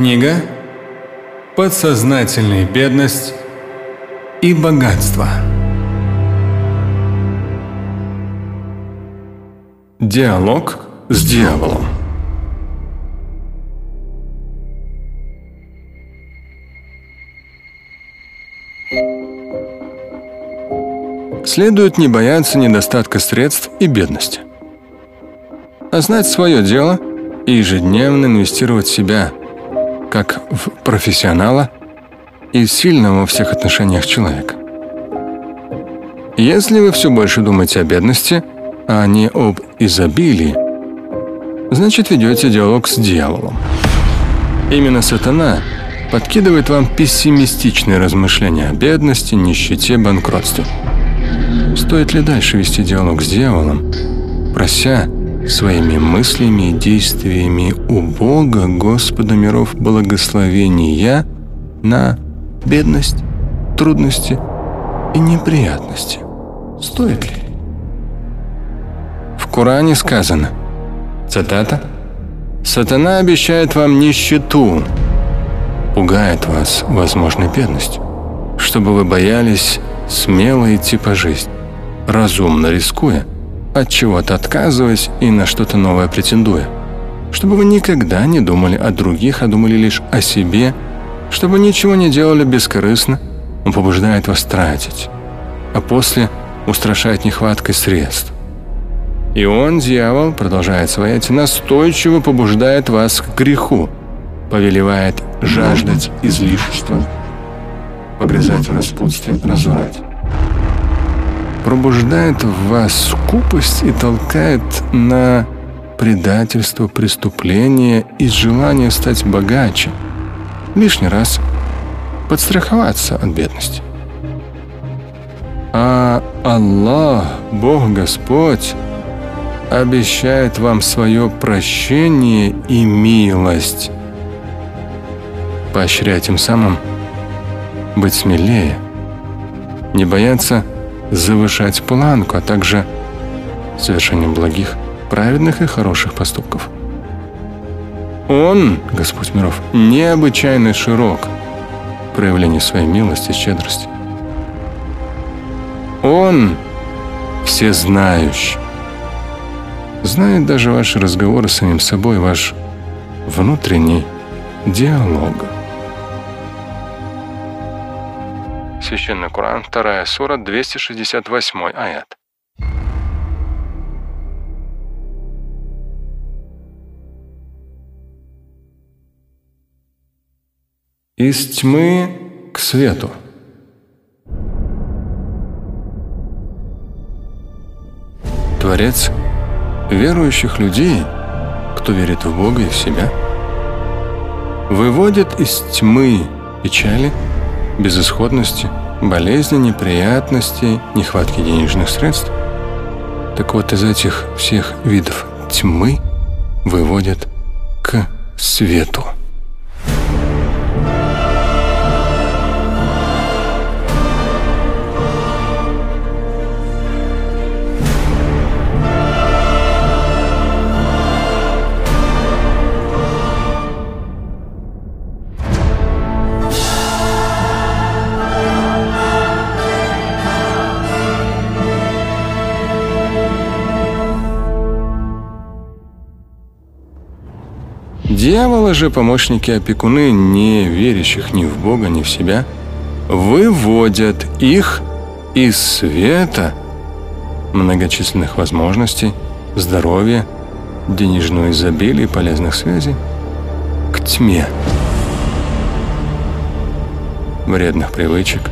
Книга «Подсознательная бедность и богатство». Диалог с дьяволом. Следует не бояться недостатка средств и бедности, а знать свое дело и ежедневно инвестировать в себя, как в профессионала и сильного во всех отношениях человека. Если вы все больше думаете о бедности, а не об изобилии, значит ведете диалог с дьяволом. Именно сатана подкидывает вам пессимистичные размышления о бедности, нищете, банкротстве. Стоит ли дальше вести диалог с дьяволом, прося своими мыслями и действиями у Бога, Господа миров, благословения на бедность, трудности и неприятности? Стоит ли? В Коране сказано, цитата, «Сатана обещает вам нищету, пугает вас возможной бедностью, чтобы вы боялись смело идти по жизни, разумно рискуя, от чего-то отказываясь и на что-то новое претендуя. Чтобы вы никогда не думали о других, а думали лишь о себе, чтобы ничего не делали бескорыстно, он побуждает вас тратить, а после устрашает нехваткой средств. И он, дьявол, продолжает своять, настойчиво побуждает вас к греху, повелевает жаждать излишества, погрязать в распутстве, разврате пробуждает в вас скупость и толкает на предательство, преступление и желание стать богаче. Лишний раз подстраховаться от бедности. А Аллах, Бог Господь, обещает вам свое прощение и милость, поощряя тем самым быть смелее, не бояться завышать планку, а также совершением благих, праведных и хороших поступков. Он, Господь миров, необычайно широк в проявлении своей милости и щедрости. Он всезнающий, знает даже ваши разговоры с самим собой, ваш внутренний диалог. Священный Коран, 2 сура, 268 аят. Из тьмы к свету. Творец верующих людей, кто верит в Бога и в себя, выводит из тьмы печали, безысходности – болезни, неприятности, нехватки денежных средств. Так вот, из этих всех видов тьмы выводят к свету. Дьяволы же, помощники-опекуны, не верящих ни в Бога, ни в себя, выводят их из света многочисленных возможностей, здоровья, денежного изобилия и полезных связей к тьме вредных привычек,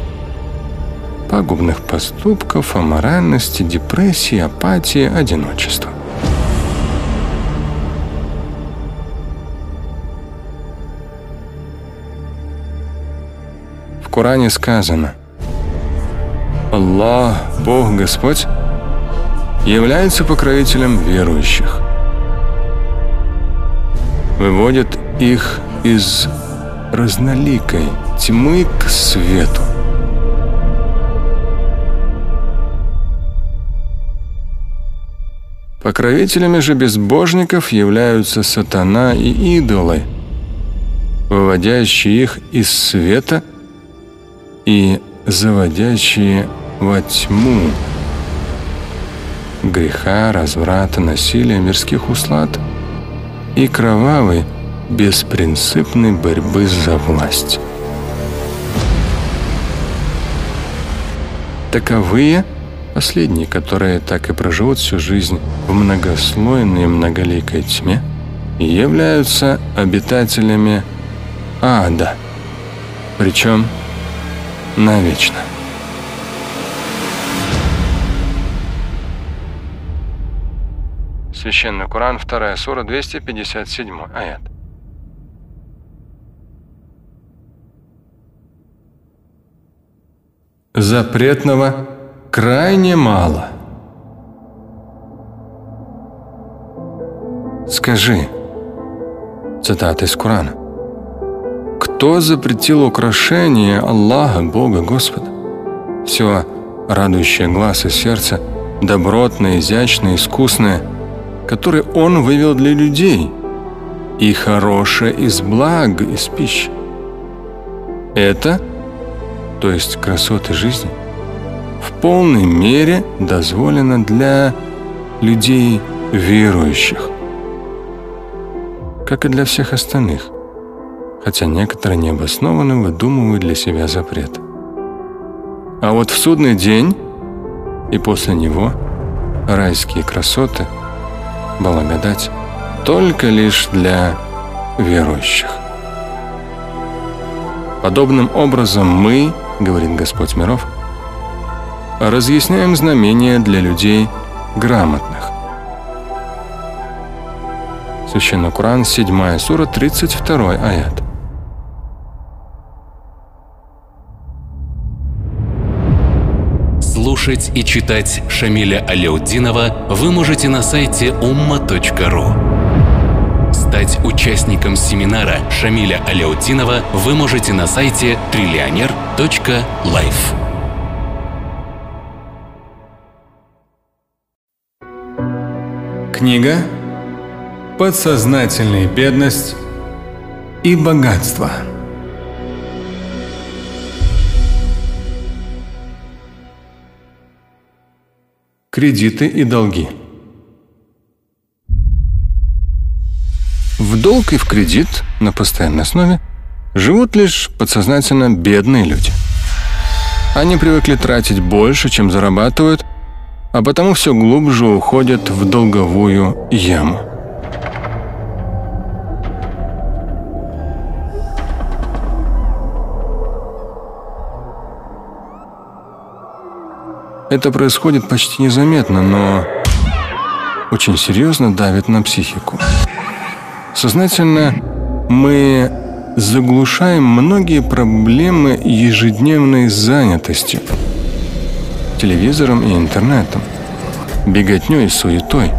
пагубных поступков, аморальности, депрессии, апатии, одиночества. Коране сказано «Аллах, Бог Господь, является покровителем верующих, выводит их из разноликой тьмы к свету. Покровителями же безбожников являются сатана и идолы, выводящие их из света и заводящие во тьму греха, разврата, насилия, мирских услад и кровавой, беспринципной борьбы за власть. Таковые последние, которые так и проживут всю жизнь в многослойной многоликой тьме, являются обитателями ада, причем навечно. Священный Коран, 2 сура, 257 аят. Запретного крайне мало. Скажи, цитата из Корана, кто запретил украшение Аллаха, Бога, Господа? Все радующее глаз и сердце, добротное, изящное, искусное, которое Он вывел для людей, и хорошее из благ, из пищи. Это – то есть красоты жизни, в полной мере дозволено для людей верующих, как и для всех остальных, хотя некоторые необоснованно выдумывают для себя запрет. А вот в судный день и после него райские красоты, благодать только лишь для верующих. Подобным образом мы – говорит Господь миров, разъясняем знамения для людей грамотных. Священный Коран, 7 сура, 32 аят. Слушать и читать Шамиля Аляутдинова вы можете на сайте umma.ru. Стать участником семинара Шамиля Аляутдинова вы можете на сайте триллионер.life. Книга «Подсознательная бедность и богатство». Кредиты и долги – В долг и в кредит на постоянной основе живут лишь подсознательно бедные люди. Они привыкли тратить больше, чем зарабатывают, а потому все глубже уходят в долговую яму. Это происходит почти незаметно, но очень серьезно давит на психику. Сознательно мы заглушаем многие проблемы ежедневной занятостью, телевизором и интернетом, беготней и суетой.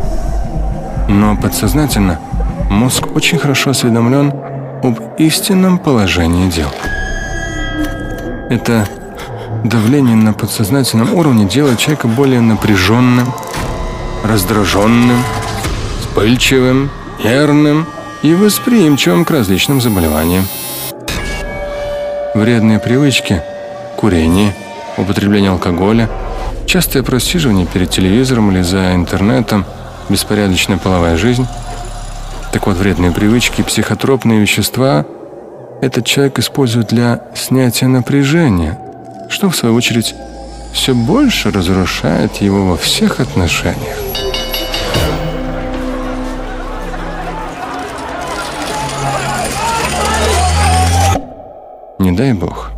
Но подсознательно мозг очень хорошо осведомлен об истинном положении дел. Это давление на подсознательном уровне делает человека более напряженным, раздраженным, вспыльчивым, нервным – и восприимчивым к различным заболеваниям. Вредные привычки – курение, употребление алкоголя, частое просиживание перед телевизором или за интернетом, беспорядочная половая жизнь. Так вот, вредные привычки, психотропные вещества этот человек использует для снятия напряжения, что, в свою очередь, все больше разрушает его во всех отношениях. Не дай бог.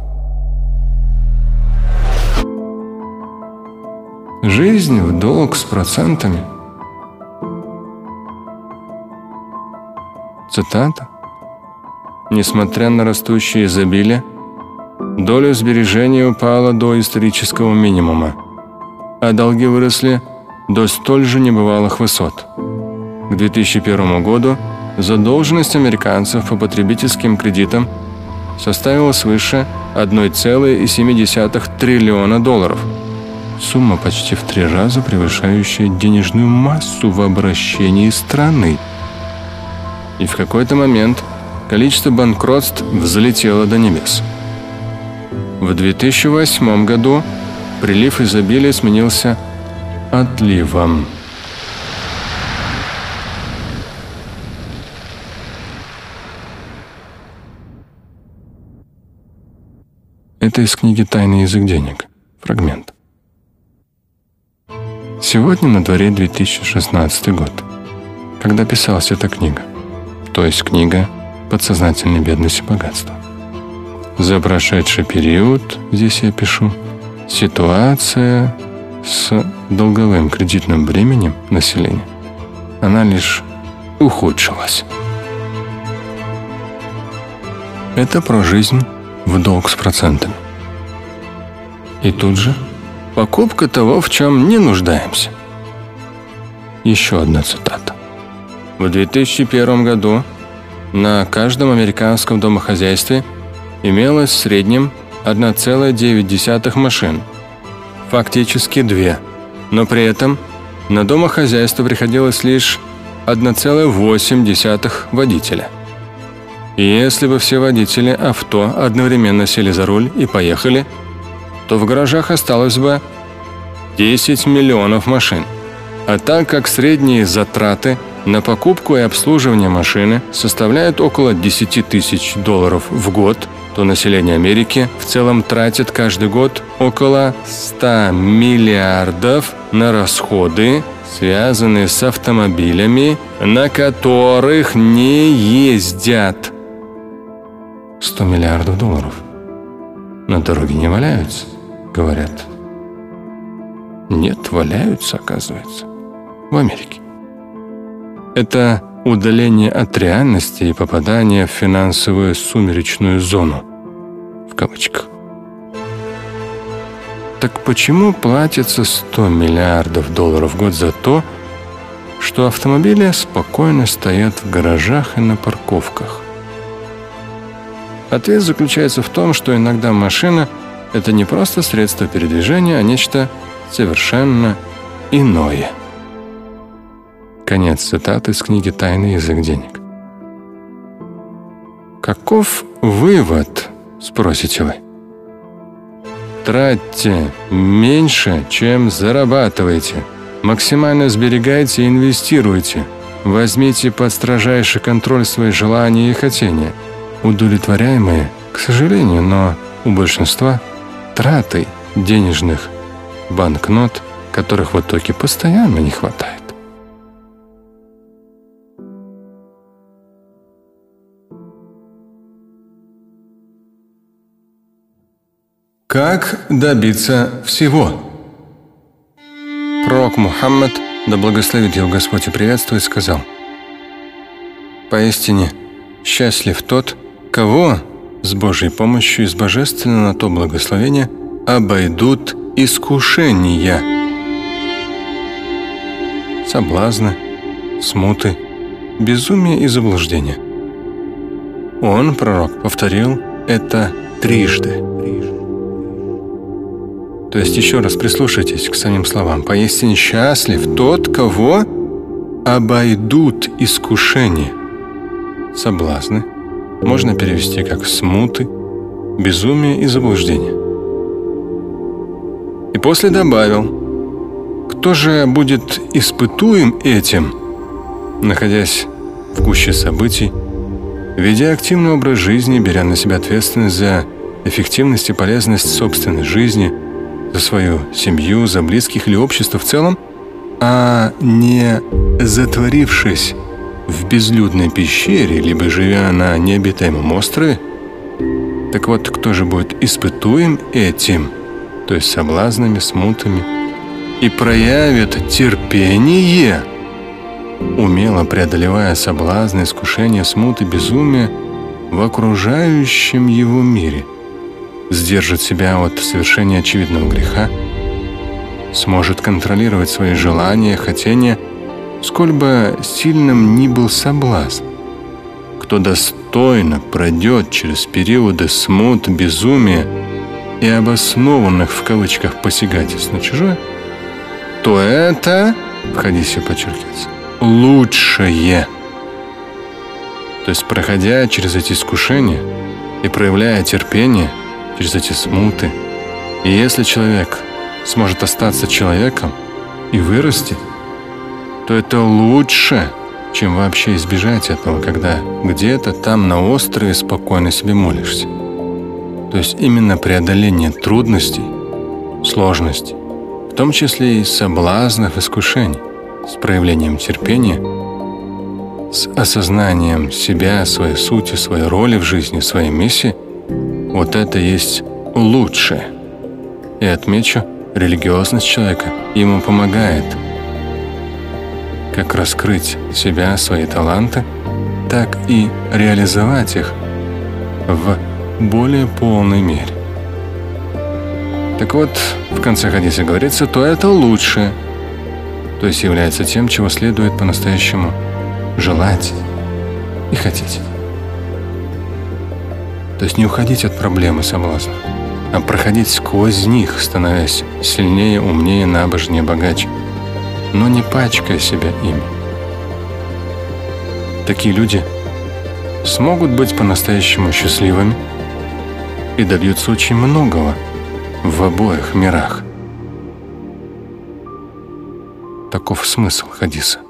Жизнь в долг с процентами. Цитата. Несмотря на растущее изобилие, доля сбережений упала до исторического минимума, а долги выросли до столь же небывалых высот. К 2001 году задолженность американцев по потребительским кредитам – составила свыше 1,7 триллиона долларов. Сумма почти в три раза превышающая денежную массу в обращении страны. И в какой-то момент количество банкротств взлетело до небес. В 2008 году прилив изобилия сменился отливом. Это из книги «Тайный язык денег». Фрагмент. Сегодня на дворе 2016 год, когда писалась эта книга, то есть книга «Подсознательной бедность и богатство». За прошедший период, здесь я пишу, ситуация с долговым кредитным бременем населения, она лишь ухудшилась. Это про жизнь в долг с процентами. И тут же покупка того, в чем не нуждаемся. Еще одна цитата. В 2001 году на каждом американском домохозяйстве имелось в среднем 1,9 машин. Фактически две. Но при этом на домохозяйство приходилось лишь 1,8 водителя – если бы все водители авто одновременно сели за руль и поехали, то в гаражах осталось бы 10 миллионов машин. А так как средние затраты на покупку и обслуживание машины составляют около 10 тысяч долларов в год, то население Америки в целом тратит каждый год около 100 миллиардов на расходы, связанные с автомобилями, на которых не ездят. 100 миллиардов долларов. На дороге не валяются, говорят. Нет, валяются, оказывается, в Америке. Это удаление от реальности и попадание в финансовую сумеречную зону, в кавычках. Так почему платится 100 миллиардов долларов в год за то, что автомобили спокойно стоят в гаражах и на парковках? Ответ заключается в том, что иногда машина – это не просто средство передвижения, а нечто совершенно иное. Конец цитаты из книги «Тайный язык денег». Каков вывод, спросите вы? Тратьте меньше, чем зарабатываете. Максимально сберегайте и инвестируйте. Возьмите под строжайший контроль свои желания и хотения – удовлетворяемые, к сожалению, но у большинства траты денежных банкнот, которых в итоге постоянно не хватает. Как добиться всего? Пророк Мухаммад, да благословит его Господь и приветствует, сказал, «Поистине, счастлив тот, кого с Божьей помощью и с божественного на то благословения обойдут искушения, соблазны, смуты, безумие и заблуждение. Он, пророк, повторил это трижды. То есть еще раз прислушайтесь к самим словам. Поистине счастлив тот, кого обойдут искушения, соблазны, можно перевести как «смуты», «безумие» и «заблуждение». И после добавил, кто же будет испытуем этим, находясь в гуще событий, ведя активный образ жизни, беря на себя ответственность за эффективность и полезность собственной жизни, за свою семью, за близких или общество в целом, а не затворившись в безлюдной пещере, либо живя на необитаемом острове? Так вот, кто же будет испытуем этим, то есть соблазнами, смутами, и проявит терпение, умело преодолевая соблазны, искушения, смуты, безумия в окружающем его мире, сдержит себя от совершения очевидного греха, сможет контролировать свои желания, хотения – сколь бы сильным ни был соблазн. Кто достойно пройдет через периоды смут, безумия и обоснованных в кавычках посягательств на чужое, то это, в хадисе подчеркивается, лучшее. То есть, проходя через эти искушения и проявляя терпение через эти смуты, и если человек сможет остаться человеком и вырасти, то это лучше, чем вообще избежать этого, когда где-то там на острове спокойно себе молишься. То есть именно преодоление трудностей, сложностей, в том числе и соблазнов, искушений, с проявлением терпения, с осознанием себя, своей сути, своей роли в жизни, своей миссии, вот это есть лучшее. И отмечу, религиозность человека ему помогает как раскрыть себя, свои таланты, так и реализовать их в более полной мере. Так вот, в конце хадиса говорится, то это лучшее, то есть является тем, чего следует по-настоящему желать и хотеть. То есть не уходить от проблемы соблазна, а проходить сквозь них, становясь сильнее, умнее, набожнее, богаче, но не пачкая себя ими. Такие люди смогут быть по-настоящему счастливыми и добьются очень многого в обоих мирах. Таков смысл хадиса.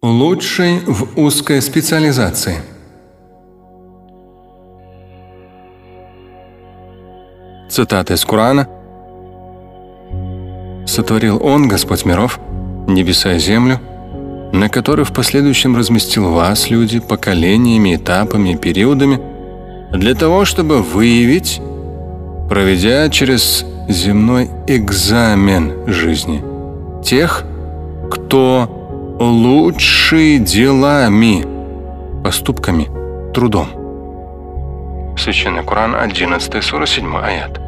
Лучший в узкой специализации. Цитата из Корана. «Сотворил Он, Господь миров, небеса и землю, на которой в последующем разместил вас, люди, поколениями, этапами, периодами, для того, чтобы выявить, проведя через земной экзамен жизни, тех, кто лучшие делами, поступками, трудом. Священный Коран, 11 сура, 7 аят.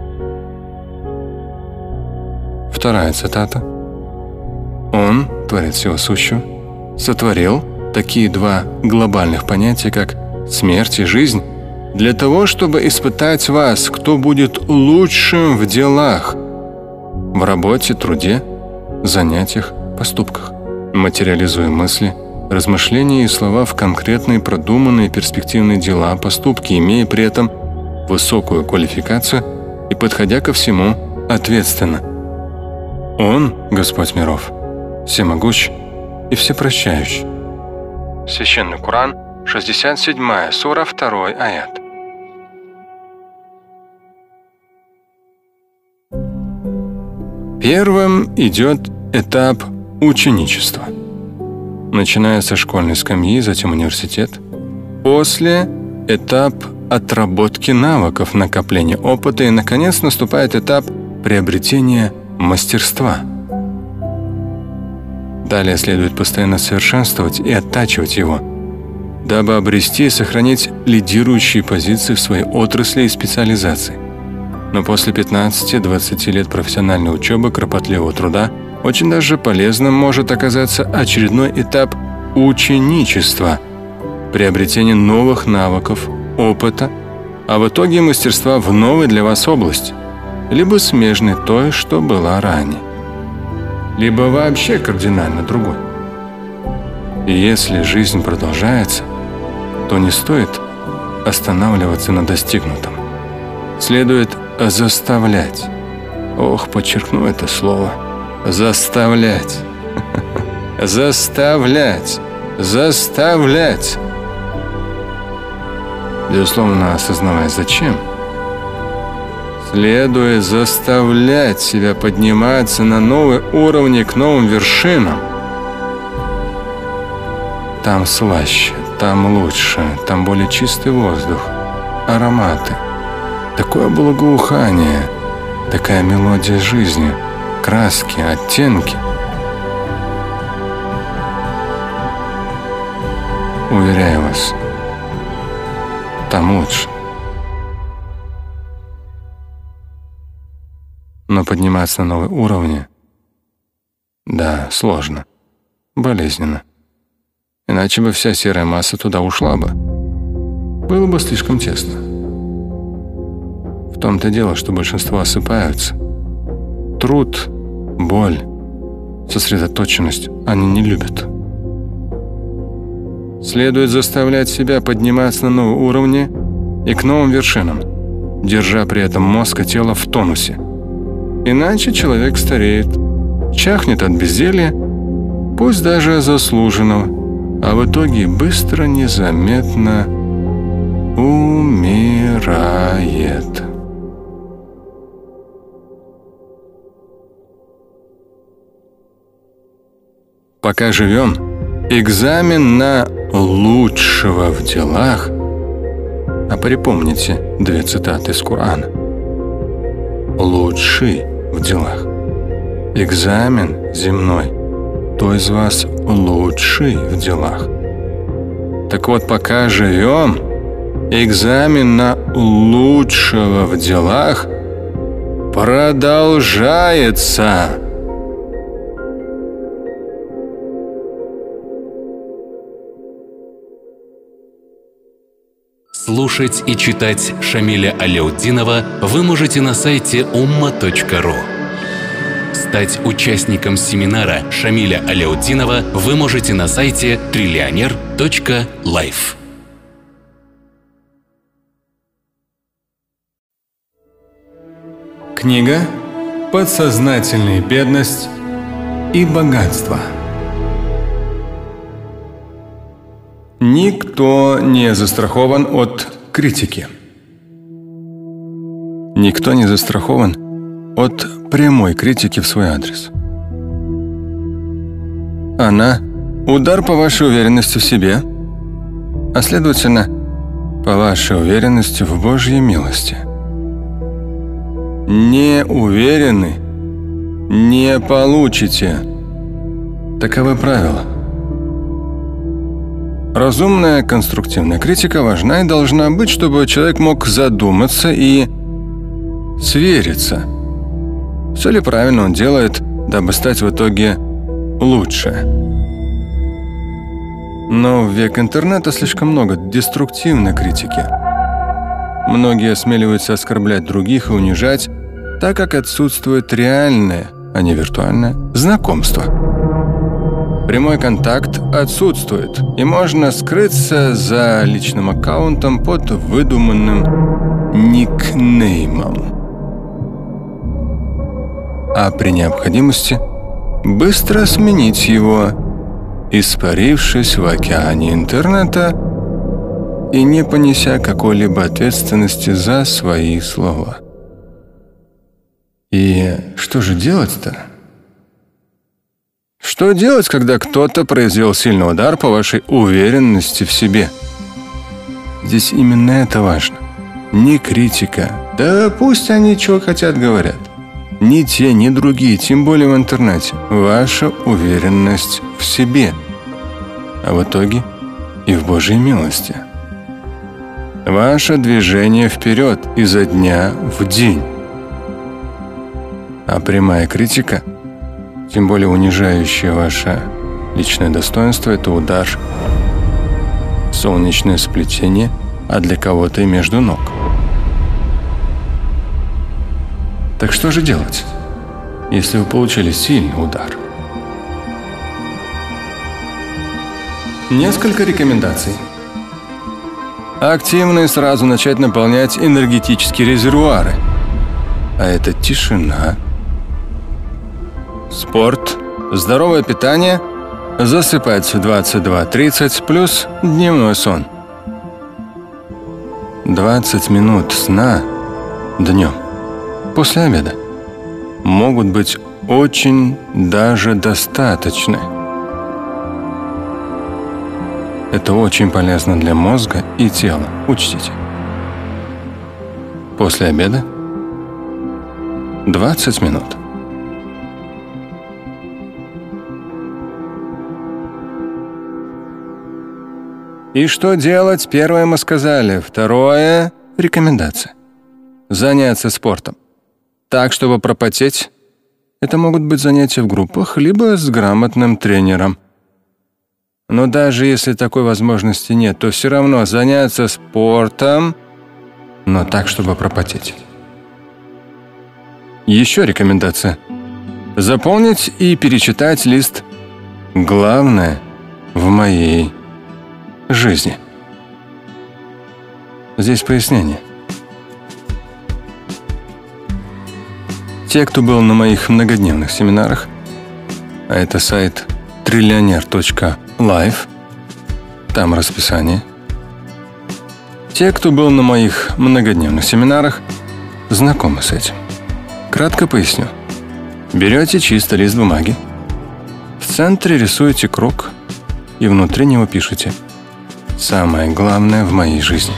Вторая цитата. Он, Творец всего сущего, сотворил такие два глобальных понятия, как смерть и жизнь, для того, чтобы испытать вас, кто будет лучшим в делах, в работе, труде, занятиях, поступках материализуя мысли, размышления и слова в конкретные продуманные перспективные дела, поступки, имея при этом высокую квалификацию и подходя ко всему ответственно. Он, Господь миров, всемогущ и всепрощающий. Священный Коран, 67 сура, 2 аят. Первым идет этап Ученичество. Начиная со школьной скамьи, затем университет. После – этап отработки навыков, накопления опыта и, наконец, наступает этап приобретения мастерства. Далее следует постоянно совершенствовать и оттачивать его, дабы обрести и сохранить лидирующие позиции в своей отрасли и специализации. Но после 15-20 лет профессиональной учебы, кропотливого труда – очень даже полезным может оказаться очередной этап ученичества, приобретение новых навыков, опыта, а в итоге мастерства в новой для вас области, либо смежной той, что была ранее, либо вообще кардинально другой. И если жизнь продолжается, то не стоит останавливаться на достигнутом. Следует заставлять. Ох, подчеркну это слово – Заставлять. Заставлять. Заставлять. Безусловно, осознавая зачем. Следует заставлять себя подниматься на новые уровни к новым вершинам. Там слаще, там лучше, там более чистый воздух, ароматы. Такое благоухание, такая мелодия жизни – краски, оттенки. Уверяю вас, там лучше. Но подниматься на новые уровни, да, сложно, болезненно. Иначе бы вся серая масса туда ушла бы. Было бы слишком тесно. В том-то дело, что большинство осыпаются – Труд боль, сосредоточенность они не любят. Следует заставлять себя подниматься на новые уровни и к новым вершинам, держа при этом мозг и тело в тонусе. Иначе человек стареет, чахнет от безделья, пусть даже заслуженного, а в итоге быстро, незаметно умирает. Пока живем, экзамен на лучшего в делах, а припомните две цитаты из Корана. Лучший в делах. Экзамен земной. Кто из вас лучший в делах? Так вот, пока живем, экзамен на лучшего в делах продолжается. Слушать и читать Шамиля Аляутдинова вы можете на сайте umma.ru. Стать участником семинара Шамиля Аляутдинова вы можете на сайте триллионер.life. Книга «Подсознательная бедность и богатство». Никто не застрахован от критики. Никто не застрахован от прямой критики в свой адрес. Она – удар по вашей уверенности в себе, а следовательно, по вашей уверенности в Божьей милости. Не уверены – не получите. Таковы правила – Разумная конструктивная критика важна и должна быть, чтобы человек мог задуматься и свериться. Все ли правильно он делает, дабы стать в итоге лучше. Но в век интернета слишком много деструктивной критики. Многие осмеливаются оскорблять других и унижать, так как отсутствует реальное, а не виртуальное, знакомство. Прямой контакт отсутствует, и можно скрыться за личным аккаунтом под выдуманным никнеймом. А при необходимости быстро сменить его, испарившись в океане интернета и не понеся какой-либо ответственности за свои слова. И что же делать-то? Что делать, когда кто-то произвел сильный удар по вашей уверенности в себе? Здесь именно это важно. Не критика. Да пусть они чего хотят говорят. Ни те, ни другие, тем более в интернете. Ваша уверенность в себе. А в итоге и в Божьей милости. Ваше движение вперед изо дня в день. А прямая критика – тем более унижающее ваше личное достоинство – это удар солнечное сплетение, а для кого-то и между ног. Так что же делать, если вы получили сильный удар? Несколько рекомендаций. Активно и сразу начать наполнять энергетические резервуары. А это тишина – спорт, здоровое питание, засыпать в 22.30 плюс дневной сон. 20 минут сна днем после обеда могут быть очень даже достаточны. Это очень полезно для мозга и тела, учтите. После обеда 20 минут. И что делать? Первое мы сказали. Второе – рекомендация. Заняться спортом. Так, чтобы пропотеть. Это могут быть занятия в группах, либо с грамотным тренером. Но даже если такой возможности нет, то все равно заняться спортом, но так, чтобы пропотеть. Еще рекомендация. Заполнить и перечитать лист «Главное в моей жизни». Здесь пояснение. Те, кто был на моих многодневных семинарах, а это сайт триллионер.life, там расписание. Те, кто был на моих многодневных семинарах, знакомы с этим. Кратко поясню. Берете чисто лист бумаги, в центре рисуете круг и внутри него пишете «Самое главное в моей жизни».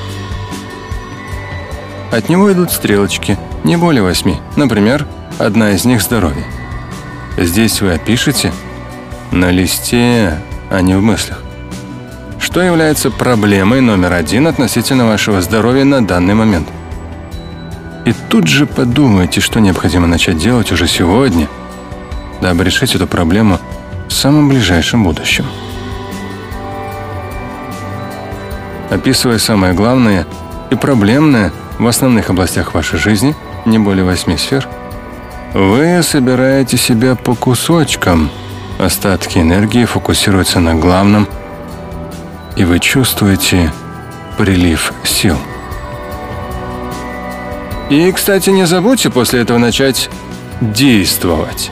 От него идут стрелочки, не более восьми. Например, одна из них – здоровье. Здесь вы опишете на листе, а не в мыслях. Что является проблемой номер один относительно вашего здоровья на данный момент? И тут же подумайте, что необходимо начать делать уже сегодня, дабы решить эту проблему в самом ближайшем будущем. Описывая самое главное и проблемное – в основных областях вашей жизни, не более восьми сфер, вы собираете себя по кусочкам, остатки энергии фокусируются на главном, и вы чувствуете прилив сил. И, кстати, не забудьте после этого начать действовать.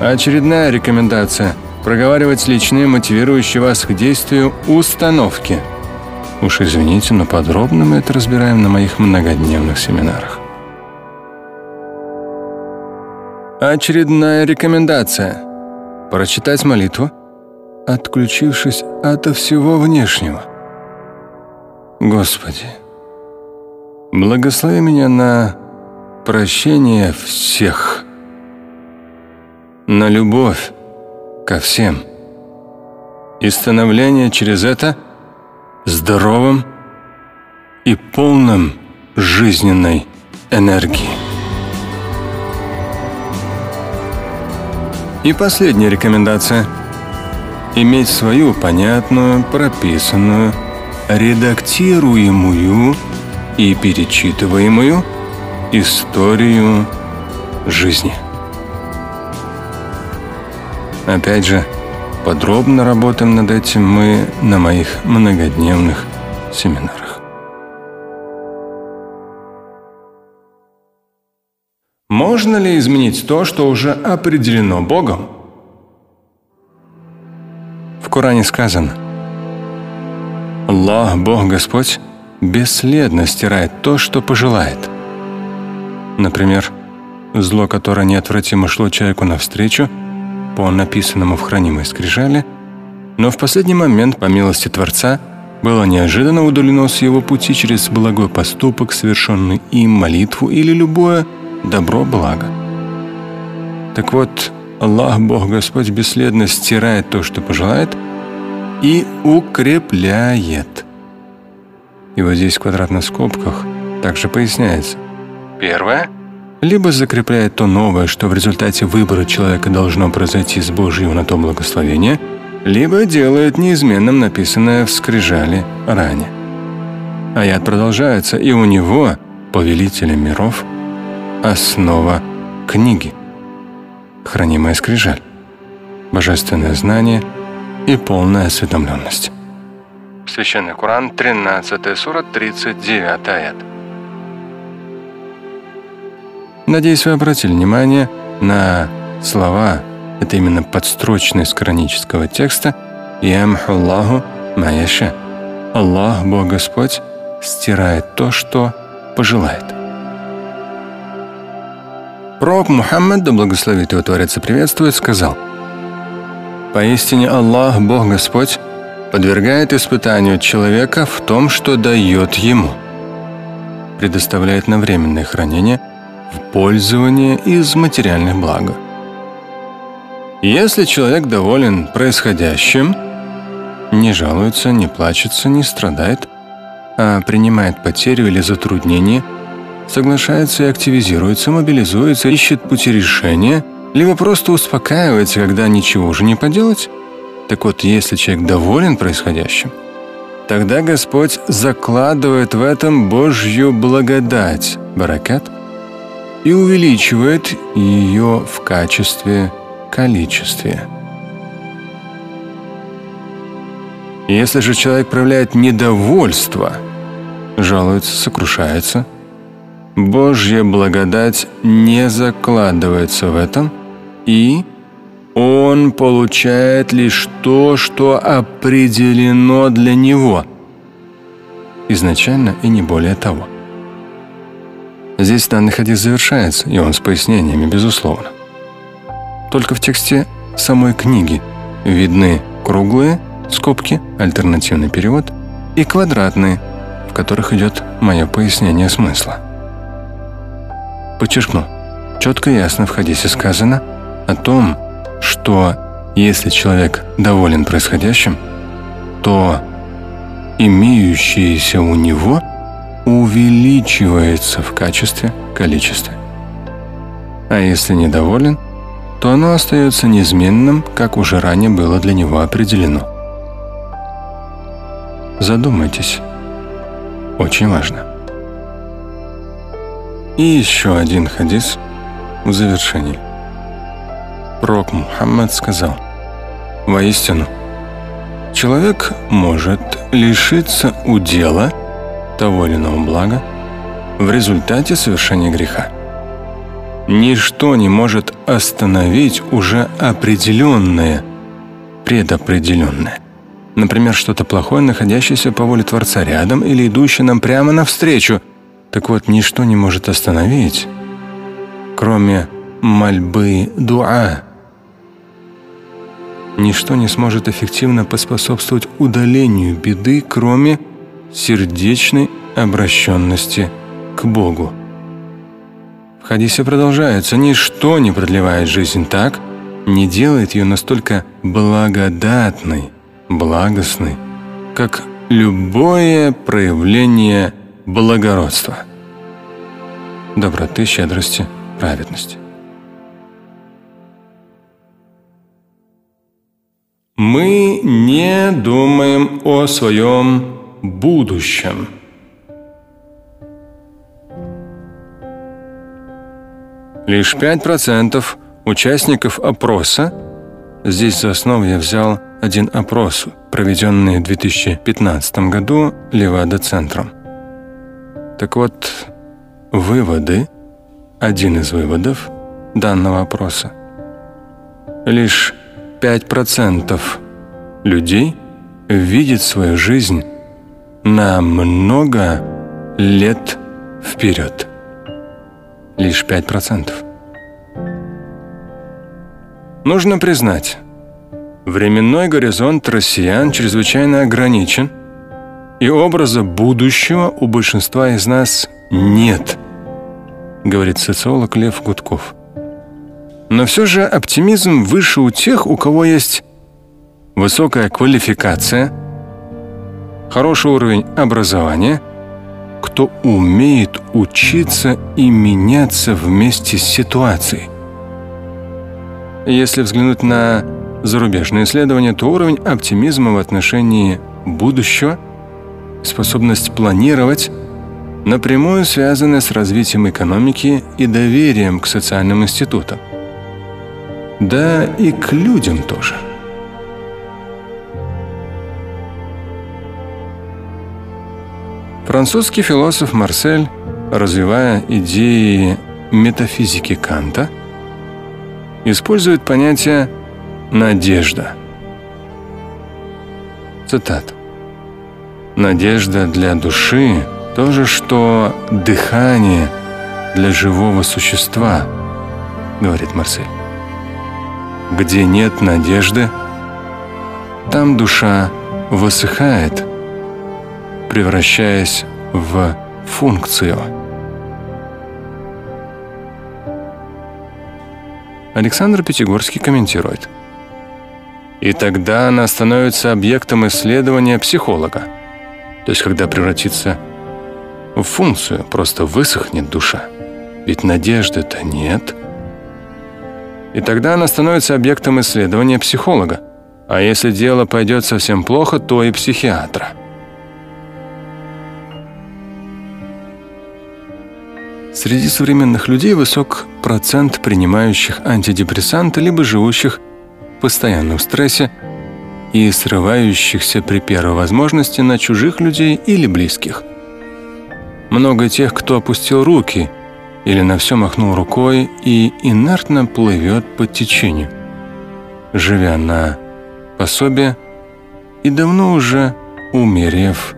Очередная рекомендация – проговаривать личные, мотивирующие вас к действию установки – Уж извините, но подробно мы это разбираем на моих многодневных семинарах. Очередная рекомендация. Прочитать молитву, отключившись от всего внешнего. Господи, благослови меня на прощение всех, на любовь ко всем и становление через это – здоровым и полным жизненной энергии. И последняя рекомендация – иметь свою понятную, прописанную, редактируемую и перечитываемую историю жизни. Опять же, Подробно работаем над этим мы на моих многодневных семинарах. Можно ли изменить то, что уже определено Богом? В Коране сказано «Аллах, Бог Господь, бесследно стирает то, что пожелает». Например, зло, которое неотвратимо шло человеку навстречу – по написанному в хранимой скрижали, но в последний момент, по милости Творца, было неожиданно удалено с его пути через благой поступок, совершенный им, молитву или любое добро-благо. Так вот, Аллах, Бог Господь, бесследно стирает то, что пожелает, и укрепляет. И вот здесь в квадратных скобках также поясняется. Первое – либо закрепляет то новое, что в результате выбора человека должно произойти с Божьего на то благословение, либо делает неизменным написанное в скрижале ранее. Аят продолжается, и у него, повелителя миров, основа книги, хранимая скрижаль, божественное знание и полная осведомленность. Священный Коран, 13 сура, 39 аят. Надеюсь, вы обратили внимание на слова, это именно подстрочные из коранического текста. «Ямхуллаху маяша» Аллах, Бог Господь, стирает то, что пожелает. Пророк Мухаммад, да благословит его Творец и приветствует, сказал «Поистине Аллах, Бог Господь, подвергает испытанию человека в том, что дает ему, предоставляет на временное хранение – в пользование из материальных благ. Если человек доволен происходящим, не жалуется, не плачется, не страдает, а принимает потерю или затруднение, соглашается и активизируется, мобилизуется, ищет пути решения, либо просто успокаивается, когда ничего уже не поделать. Так вот, если человек доволен происходящим, тогда Господь закладывает в этом Божью благодать, баракат – и увеличивает ее в качестве количестве. Если же человек проявляет недовольство, жалуется, сокрушается, Божья благодать не закладывается в этом, и он получает лишь то, что определено для него, изначально и не более того. Здесь данный хадис завершается, и он с пояснениями, безусловно. Только в тексте самой книги видны круглые скобки, альтернативный перевод, и квадратные, в которых идет мое пояснение смысла. Подчеркну, четко и ясно в хадисе сказано о том, что если человек доволен происходящим, то имеющееся у него увеличивается в качестве, количестве. А если недоволен, то оно остается неизменным, как уже ранее было для него определено. Задумайтесь. Очень важно. И еще один хадис в завершении. Пророк Мухаммад сказал, «Воистину, человек может лишиться удела того или иного блага в результате совершения греха. Ничто не может остановить уже определенное, предопределенное. Например, что-то плохое, находящееся по воле Творца рядом или идущее нам прямо навстречу. Так вот, ничто не может остановить, кроме мольбы дуа. Ничто не сможет эффективно поспособствовать удалению беды, кроме сердечной обращенности к Богу. В хадисе продолжается, ничто не продлевает жизнь так, не делает ее настолько благодатной, благостный, как любое проявление благородства, доброты, щедрости, праведности. Мы не думаем о своем будущем. Лишь 5% участников опроса, здесь за основу я взял один опрос, проведенный в 2015 году Левада-центром. Так вот, выводы, один из выводов данного опроса. Лишь 5% людей видит свою жизнь на много лет вперед. Лишь 5%. Нужно признать, Временной горизонт россиян чрезвычайно ограничен, и образа будущего у большинства из нас нет, говорит социолог Лев Гудков. Но все же оптимизм выше у тех, у кого есть высокая квалификация, хороший уровень образования, кто умеет учиться и меняться вместе с ситуацией. Если взглянуть на зарубежные исследования, то уровень оптимизма в отношении будущего, способность планировать, напрямую связаны с развитием экономики и доверием к социальным институтам. Да и к людям тоже. Французский философ Марсель, развивая идеи метафизики Канта, использует понятие Надежда. Цитат. Надежда для души – то же, что дыхание для живого существа, говорит Марсель. Где нет надежды, там душа высыхает, превращаясь в функцию. Александр Пятигорский комментирует – и тогда она становится объектом исследования психолога. То есть, когда превратится в функцию, просто высохнет душа. Ведь надежды-то нет. И тогда она становится объектом исследования психолога. А если дело пойдет совсем плохо, то и психиатра. Среди современных людей высок процент принимающих антидепрессанты либо живущих в постоянном стрессе и срывающихся при первой возможности на чужих людей или близких. Много тех, кто опустил руки или на все махнул рукой и инертно плывет по течению, живя на пособие и давно уже умерев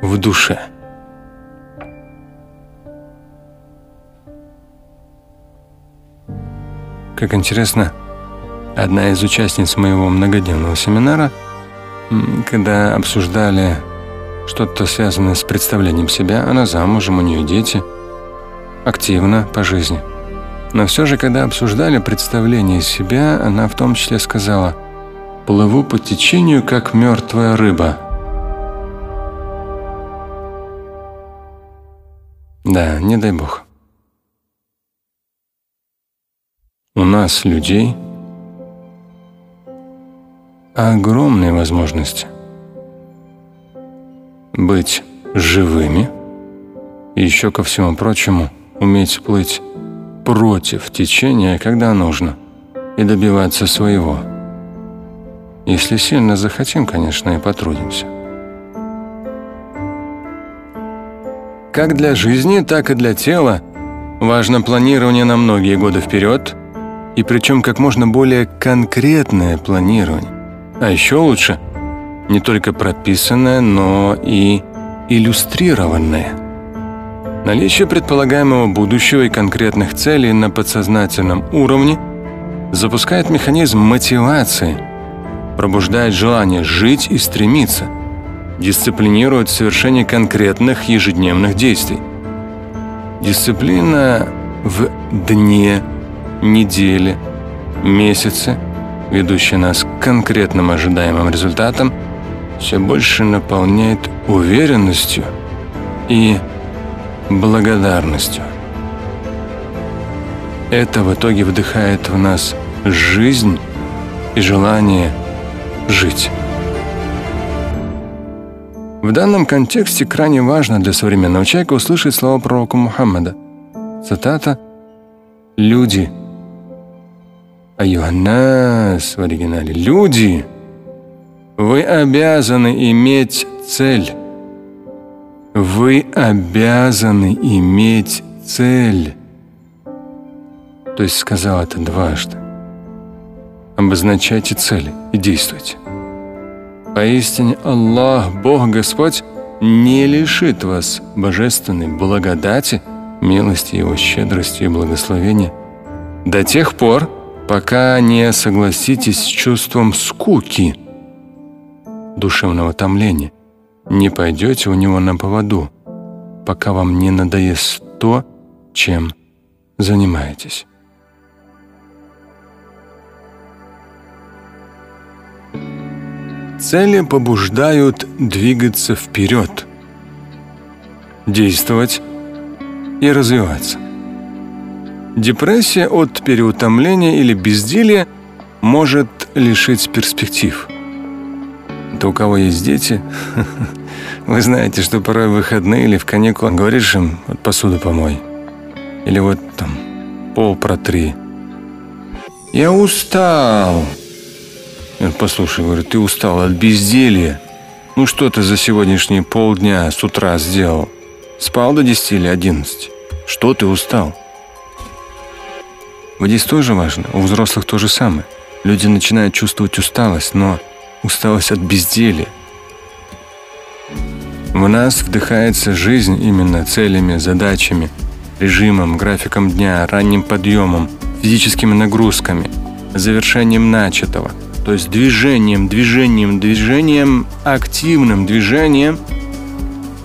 в душе. Как интересно, одна из участниц моего многодневного семинара, когда обсуждали что-то связанное с представлением себя, она замужем, у нее дети, активна по жизни. Но все же, когда обсуждали представление себя, она в том числе сказала «плыву по течению, как мертвая рыба». Да, не дай бог. У нас, людей, огромные возможности быть живыми и еще ко всему прочему уметь плыть против течения, когда нужно, и добиваться своего. Если сильно захотим, конечно, и потрудимся. Как для жизни, так и для тела важно планирование на многие годы вперед – и причем как можно более конкретное планирование. А еще лучше не только прописанное, но и иллюстрированное. Наличие предполагаемого будущего и конкретных целей на подсознательном уровне запускает механизм мотивации, пробуждает желание жить и стремиться, дисциплинирует совершение конкретных ежедневных действий. Дисциплина в дне – недели, месяцы, ведущие нас к конкретным ожидаемым результатам, все больше наполняет уверенностью и благодарностью. Это в итоге вдыхает в нас жизнь и желание жить. В данном контексте крайне важно для современного человека услышать слова пророка Мухаммада. Цитата «Люди, Айюханнас в оригинале. Люди, вы обязаны иметь цель. Вы обязаны иметь цель. То есть сказал это дважды. Обозначайте цели и действуйте. Поистине Аллах, Бог Господь, не лишит вас божественной благодати, милости Его, щедрости и благословения до тех пор, пока не согласитесь с чувством скуки, душевного томления, не пойдете у него на поводу, пока вам не надоест то, чем занимаетесь. Цели побуждают двигаться вперед, действовать и развиваться. Депрессия от переутомления или безделья может лишить перспектив. Это у кого есть дети, вы знаете, что порой в выходные или в каникулы говоришь им, вот посуду помой. Или вот там, пол протри. Я устал. Послушай, говорю, ты устал от безделья. Ну что ты за сегодняшние полдня с утра сделал? Спал до 10 или 11? Что ты устал? В детстве тоже важно, у взрослых то же самое. Люди начинают чувствовать усталость, но усталость от безделия. В нас вдыхается жизнь именно целями, задачами, режимом, графиком дня, ранним подъемом, физическими нагрузками, завершением начатого, то есть движением, движением, движением, активным движением,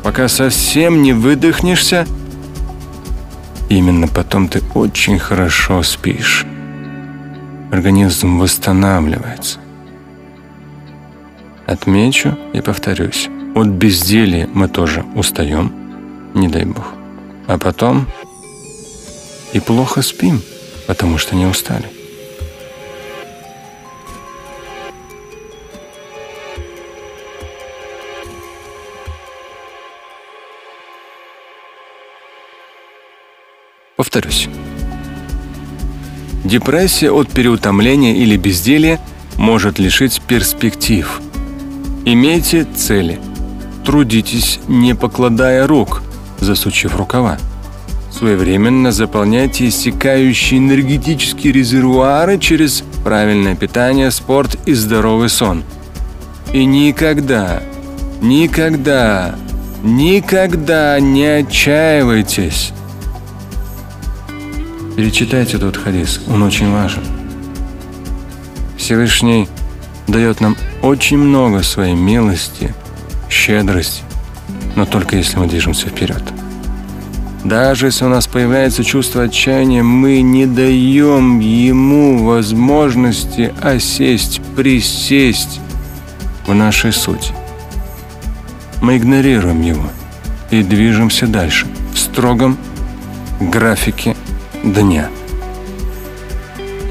пока совсем не выдохнешься – Именно потом ты очень хорошо спишь. Организм восстанавливается. Отмечу и повторюсь. От безделия мы тоже устаем, не дай бог. А потом и плохо спим, потому что не устали. Повторюсь. Депрессия от переутомления или безделья может лишить перспектив. Имейте цели. Трудитесь, не покладая рук, засучив рукава. Своевременно заполняйте иссякающие энергетические резервуары через правильное питание, спорт и здоровый сон. И никогда, никогда, никогда не отчаивайтесь. Перечитайте этот хадис, он очень важен. Всевышний дает нам очень много своей милости, щедрости, но только если мы движемся вперед. Даже если у нас появляется чувство отчаяния, мы не даем ему возможности осесть, присесть в нашей сути. Мы игнорируем его и движемся дальше в строгом графике дня.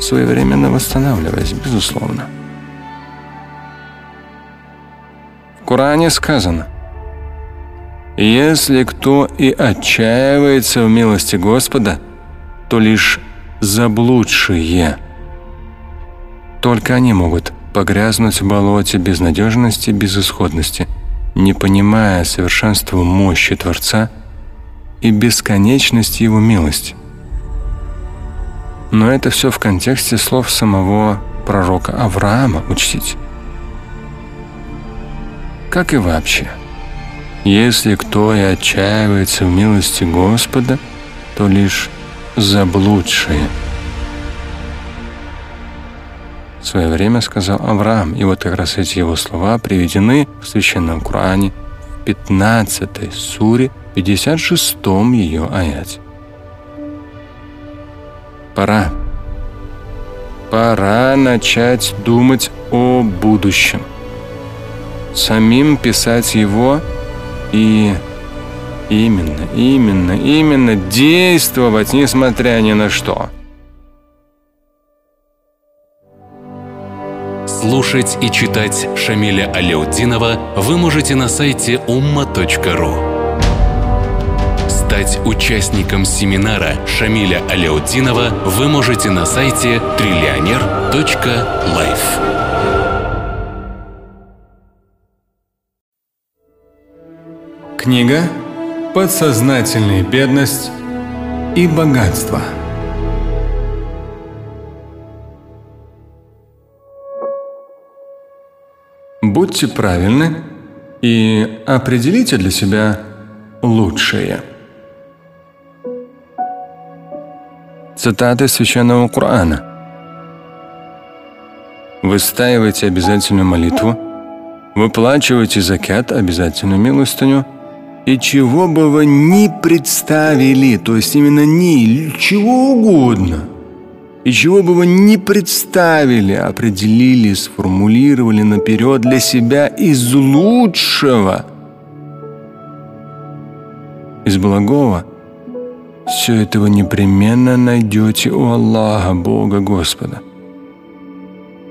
Своевременно восстанавливаясь, безусловно. В Коране сказано, если кто и отчаивается в милости Господа, то лишь заблудшие. Только они могут погрязнуть в болоте безнадежности, безысходности, не понимая совершенства мощи Творца и бесконечности Его милости. Но это все в контексте слов самого пророка Авраама, учтите. Как и вообще – если кто и отчаивается в милости Господа, то лишь заблудшие. В свое время сказал Авраам, и вот как раз эти его слова приведены в Священном Коране в 15 суре, 56 ее аяте. Пора. Пора начать думать о будущем. Самим писать его – и именно, именно, именно действовать, несмотря ни на что. Слушать и читать Шамиля Аляутдинова вы можете на сайте umma.ru. Стать участником семинара Шамиля Аляутдинова вы можете на сайте триллионер.life. Книга «Подсознательная бедность и богатство». Будьте правильны и определите для себя лучшее. Цитаты Священного Корана. Выстаивайте обязательную молитву, выплачивайте закят, обязательную милостыню – и чего бы вы ни представили, то есть именно ни, чего угодно, и чего бы вы ни представили, определили, сформулировали наперед для себя из лучшего, из благого, все это вы непременно найдете у Аллаха, Бога Господа.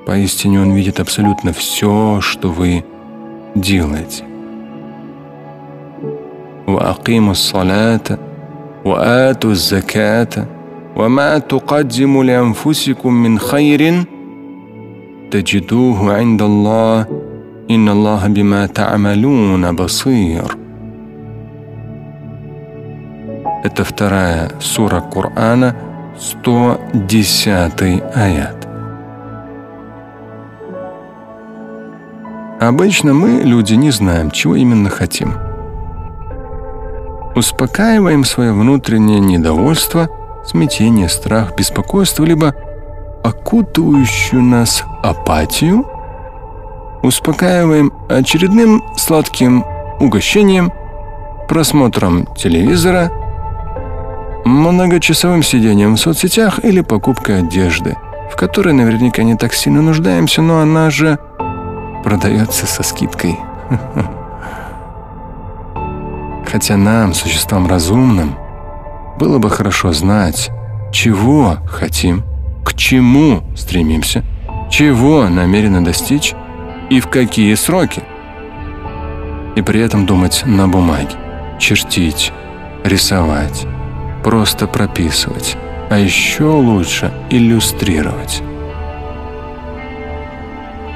Поистине Он видит абсолютно все, что вы делаете. واقيموا الصلاه واتوا الزكاه وما تقدموا لانفسكم من خير تجدوه عند الله ان الله بما تعملون بصير это вторая сура Корана, 110 аят. Обычно мы, люди, не знаем, чего именно хотим – успокаиваем свое внутреннее недовольство, смятение, страх, беспокойство, либо окутывающую нас апатию, успокаиваем очередным сладким угощением, просмотром телевизора, многочасовым сидением в соцсетях или покупкой одежды, в которой наверняка не так сильно нуждаемся, но она же продается со скидкой. Хотя нам, существам разумным, было бы хорошо знать, чего хотим, к чему стремимся, чего намерены достичь и в какие сроки. И при этом думать на бумаге, чертить, рисовать, просто прописывать, а еще лучше иллюстрировать.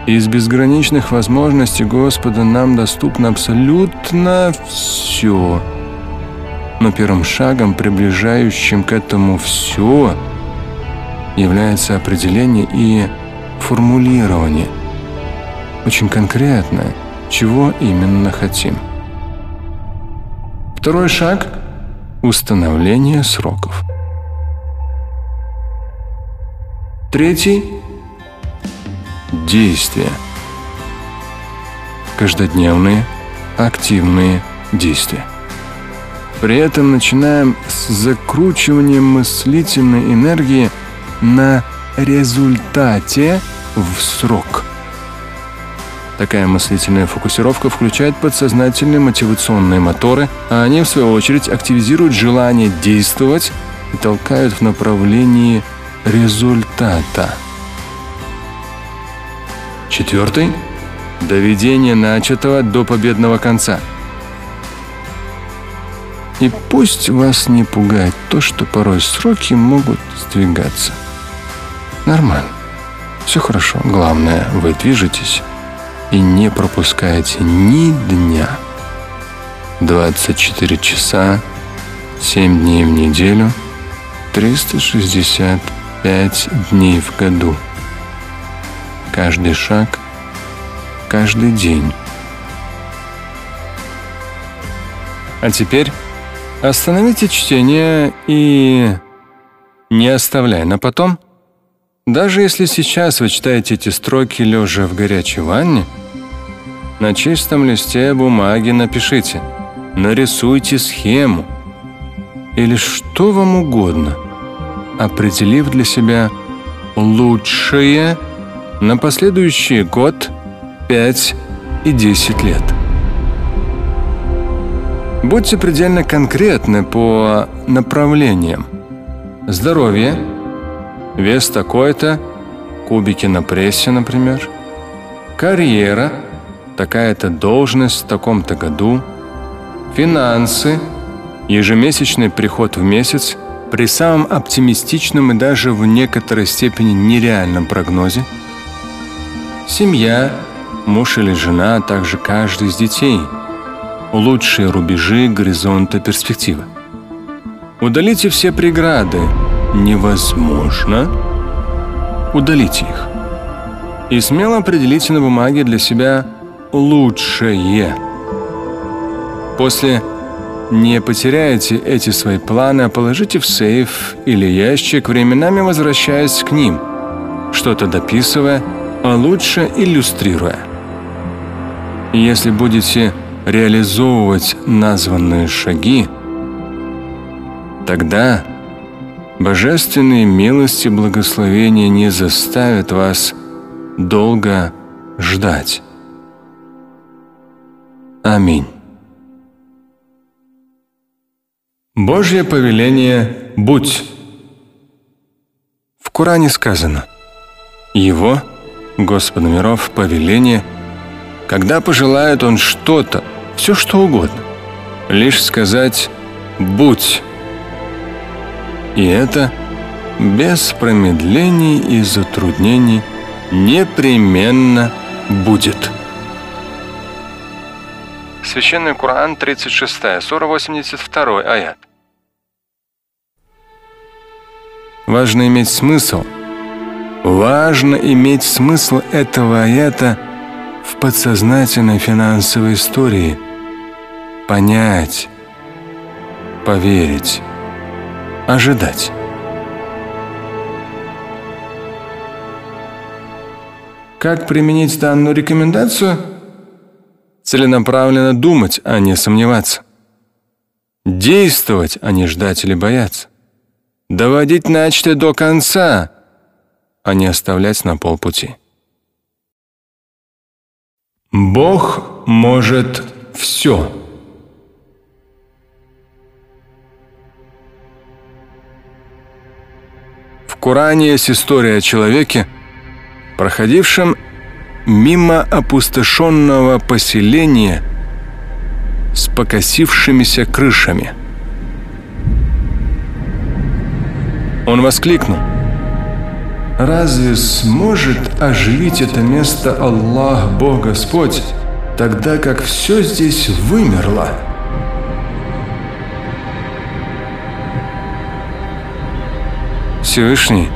Из безграничных возможностей Господа нам доступно абсолютно все. Но первым шагом, приближающим к этому все, является определение и формулирование. Очень конкретное, чего именно хотим. Второй шаг – установление сроков. Третий – действия. Каждодневные, активные действия. При этом начинаем с закручивания мыслительной энергии на результате в срок. Такая мыслительная фокусировка включает подсознательные мотивационные моторы, а они, в свою очередь, активизируют желание действовать и толкают в направлении результата. Четвертый – доведение начатого до победного конца. И пусть вас не пугает то, что порой сроки могут сдвигаться. Нормально. Все хорошо. Главное, вы движетесь и не пропускаете ни дня. 24 часа, 7 дней в неделю, 365 дней в году. Каждый шаг, каждый день. А теперь остановите чтение и, не оставляя на потом, даже если сейчас вы читаете эти строки лежа в горячей ванне, на чистом листе бумаги напишите, нарисуйте схему или что вам угодно, определив для себя лучшее на последующий год, 5 и 10 лет. Будьте предельно конкретны по направлениям. Здоровье – вес такой-то, кубики на прессе, например. Карьера, такая-то должность в таком-то году. Финансы, ежемесячный приход в месяц при самом оптимистичном и даже в некоторой степени нереальном прогнозе. Семья, муж или жена, а также каждый из детей. Лучшие рубежи горизонта перспективы. Удалите все преграды, невозможно, удалите их. И смело определите на бумаге для себя лучшее. После не потеряйте эти свои планы, а положите в сейф или ящик, временами возвращаясь к ним, что-то дописывая, а лучше иллюстрируя. Если будете реализовывать названные шаги, тогда Божественные милости благословения не заставят вас долго ждать. Аминь. Божье повеление «Будь». В Коране сказано «Его, Господа миров, повеление, когда пожелает Он что-то, все что угодно, лишь сказать «Будь». И это без промедлений и затруднений непременно будет. Священный Коран, 36, сура 82, аят. Важно иметь смысл. Важно иметь смысл этого аята в подсознательной финансовой истории. Понять, поверить ожидать. Как применить данную рекомендацию? Целенаправленно думать, а не сомневаться. Действовать, а не ждать или бояться. Доводить начатое до конца, а не оставлять на полпути. Бог может все. Коране есть история о человеке, проходившем мимо опустошенного поселения с покосившимися крышами. Он воскликнул. «Разве сможет оживить это место Аллах, Бог Господь, тогда как все здесь вымерло?» Всевышний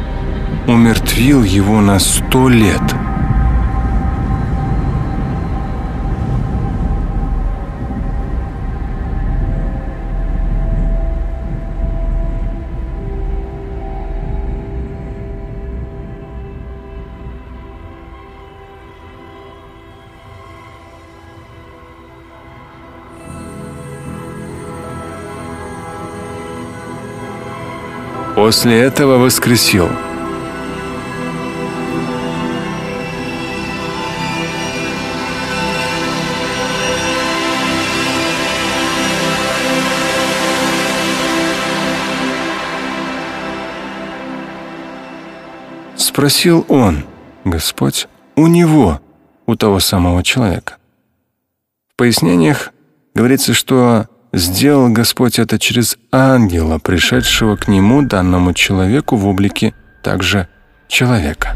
умертвил его на сто лет – После этого воскресил. Спросил он, Господь, у него, у того самого человека. В пояснениях говорится, что сделал Господь это через ангела, пришедшего к нему, данному человеку, в облике также человека.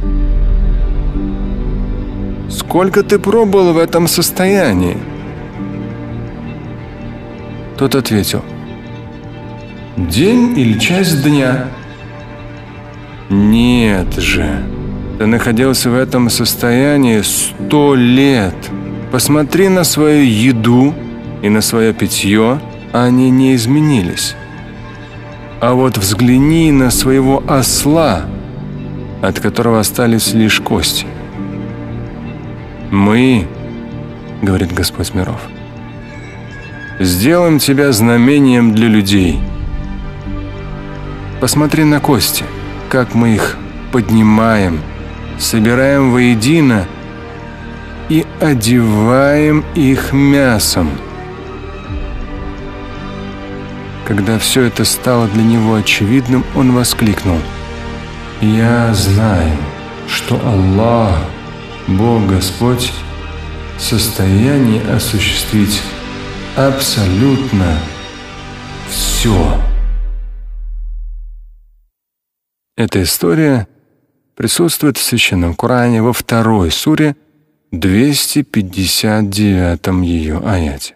«Сколько ты пробыл в этом состоянии?» Тот ответил, «День или часть дня?» «Нет же, ты находился в этом состоянии сто лет. Посмотри на свою еду, и на свое питье они не изменились. А вот взгляни на своего осла, от которого остались лишь кости. «Мы, — говорит Господь миров, — сделаем тебя знамением для людей. Посмотри на кости, как мы их поднимаем, собираем воедино и одеваем их мясом». Когда все это стало для него очевидным, он воскликнул. «Я знаю, что Аллах, Бог Господь, в состоянии осуществить абсолютно все». Эта история присутствует в Священном Коране во второй суре, 259 ее аяте.